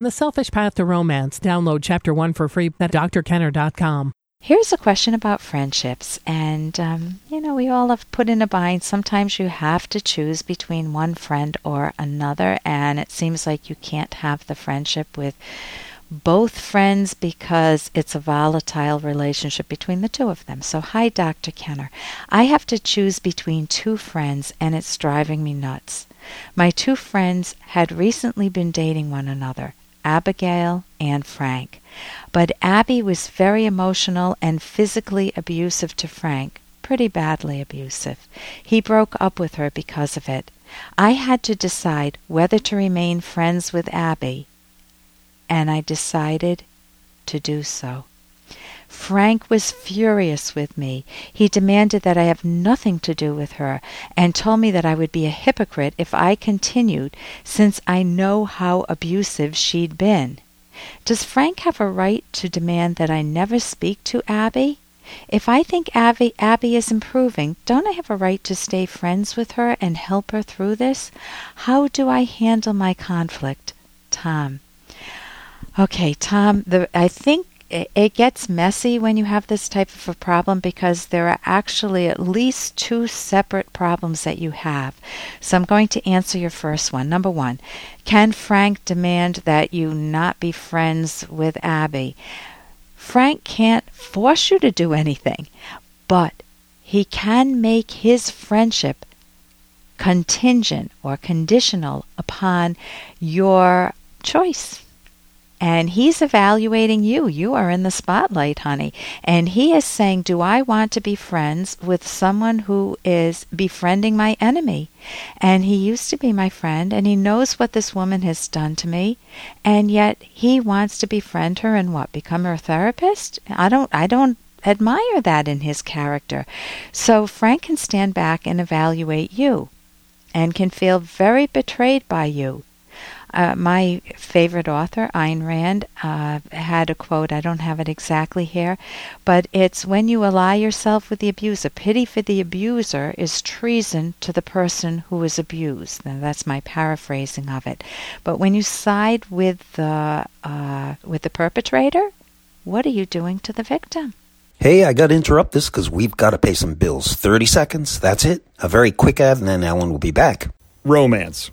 The Selfish Path to Romance. Download Chapter 1 for free at drkenner.com. Here's a question about friendships. And, um, you know, we all have put in a bind. Sometimes you have to choose between one friend or another. And it seems like you can't have the friendship with both friends because it's a volatile relationship between the two of them. So, hi, Dr. Kenner. I have to choose between two friends, and it's driving me nuts. My two friends had recently been dating one another. Abigail and Frank. But Abby was very emotional and physically abusive to Frank, pretty badly abusive. He broke up with her because of it. I had to decide whether to remain friends with Abby, and I decided to do so. Frank was furious with me. He demanded that I have nothing to do with her, and told me that I would be a hypocrite if I continued, since I know how abusive she'd been. Does Frank have a right to demand that I never speak to Abby? If I think Abby, Abby is improving, don't I have a right to stay friends with her and help her through this? How do I handle my conflict? Tom. Okay, Tom, the, I think it gets messy when you have this type of a problem because there are actually at least two separate problems that you have. So I'm going to answer your first one. Number one, can Frank demand that you not be friends with Abby? Frank can't force you to do anything, but he can make his friendship contingent or conditional upon your choice and he's evaluating you. You are in the spotlight, honey. And he is saying, Do I want to be friends with someone who is befriending my enemy? And he used to be my friend, and he knows what this woman has done to me, and yet he wants to befriend her and what? Become her therapist? I don't, I don't admire that in his character. So Frank can stand back and evaluate you and can feel very betrayed by you. Uh, my favorite author, Ayn Rand, uh, had a quote. I don't have it exactly here, but it's when you ally yourself with the abuser. Pity for the abuser is treason to the person who is abused. Now, that's my paraphrasing of it. But when you side with the uh, with the perpetrator, what are you doing to the victim? Hey, I got to interrupt this because we've got to pay some bills. 30 seconds, that's it. A very quick ad, and then Ellen will be back. Romance.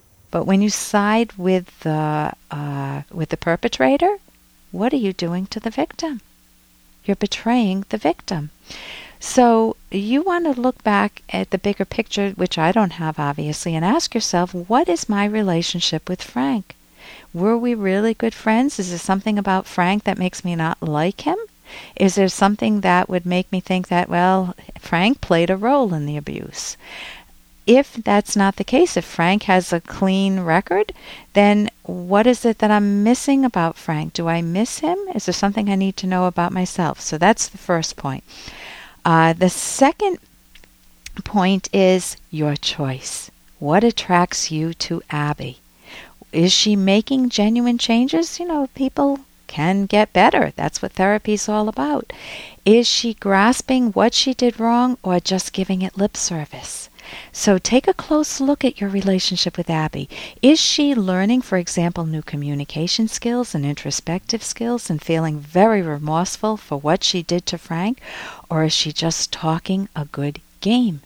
But when you side with the uh, with the perpetrator, what are you doing to the victim? You're betraying the victim. So you want to look back at the bigger picture, which I don't have obviously, and ask yourself, what is my relationship with Frank? Were we really good friends? Is there something about Frank that makes me not like him? Is there something that would make me think that, well, Frank played a role in the abuse? If that's not the case, if Frank has a clean record, then what is it that I'm missing about Frank? Do I miss him? Is there something I need to know about myself? So that's the first point. Uh, the second point is your choice. What attracts you to Abby? Is she making genuine changes? You know, people can get better. That's what therapy is all about. Is she grasping what she did wrong or just giving it lip service? So take a close look at your relationship with Abby. Is she learning, for example, new communication skills and introspective skills and feeling very remorseful for what she did to Frank? Or is she just talking a good game?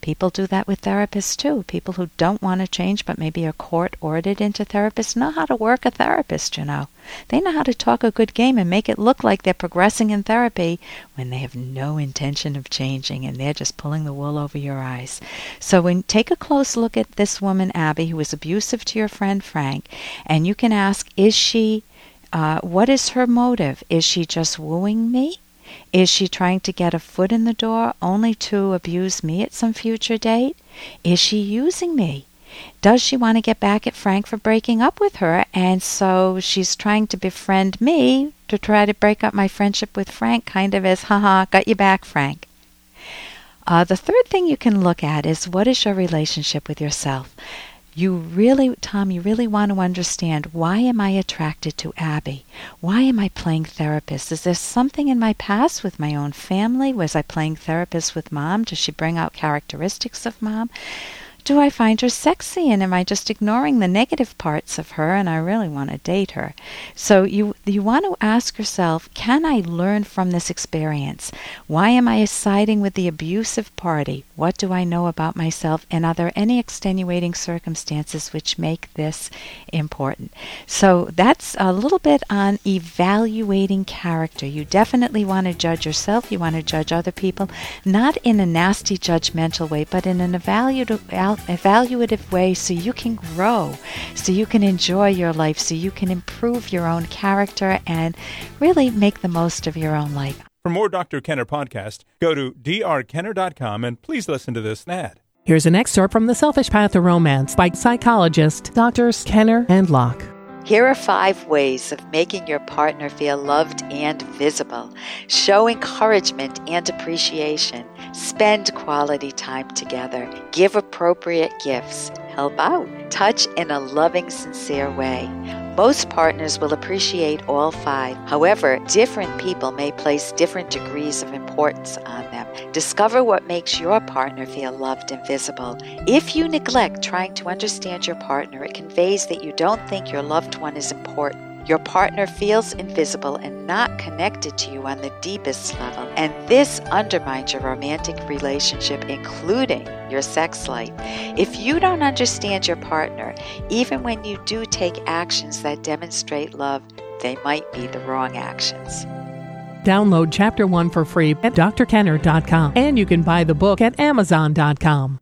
People do that with therapists too. People who don't want to change but maybe are court ordered into therapists know how to work a therapist, you know. They know how to talk a good game and make it look like they're progressing in therapy when they have no intention of changing and they're just pulling the wool over your eyes. So when take a close look at this woman Abby who was abusive to your friend Frank and you can ask is she uh, what is her motive? Is she just wooing me? Is she trying to get a foot in the door only to abuse me at some future date? Is she using me? Does she want to get back at Frank for breaking up with her? And so she's trying to befriend me to try to break up my friendship with Frank, kind of as, haha, got you back, Frank. Uh, the third thing you can look at is what is your relationship with yourself? You really, Tom, you really want to understand why am I attracted to Abby? Why am I playing therapist? Is there something in my past with my own family? Was I playing therapist with mom? Does she bring out characteristics of mom? Do I find her sexy and am I just ignoring the negative parts of her and I really want to date her? So you you want to ask yourself, can I learn from this experience? Why am I siding with the abusive party? What do I know about myself and are there any extenuating circumstances which make this important? So that's a little bit on evaluating character. You definitely want to judge yourself, you want to judge other people, not in a nasty judgmental way, but in an evaluative evaluative way so you can grow, so you can enjoy your life, so you can improve your own character and really make the most of your own life. For more Dr. Kenner podcast, go to drkenner.com and please listen to this ad. Here's an excerpt from The Selfish Path to Romance by psychologists Drs. Kenner and Locke. Here are five ways of making your partner feel loved and visible. Show encouragement and appreciation. Spend quality time together. Give appropriate gifts. Help out. Touch in a loving, sincere way. Most partners will appreciate all five. However, different people may place different degrees of importance on them. Discover what makes your partner feel loved and visible. If you neglect trying to understand your partner, it conveys that you don't think your loved one is important. Your partner feels invisible and not connected to you on the deepest level, and this undermines your romantic relationship, including your sex life. If you don't understand your partner, even when you do take actions that demonstrate love, they might be the wrong actions. Download Chapter 1 for free at drkenner.com, and you can buy the book at amazon.com.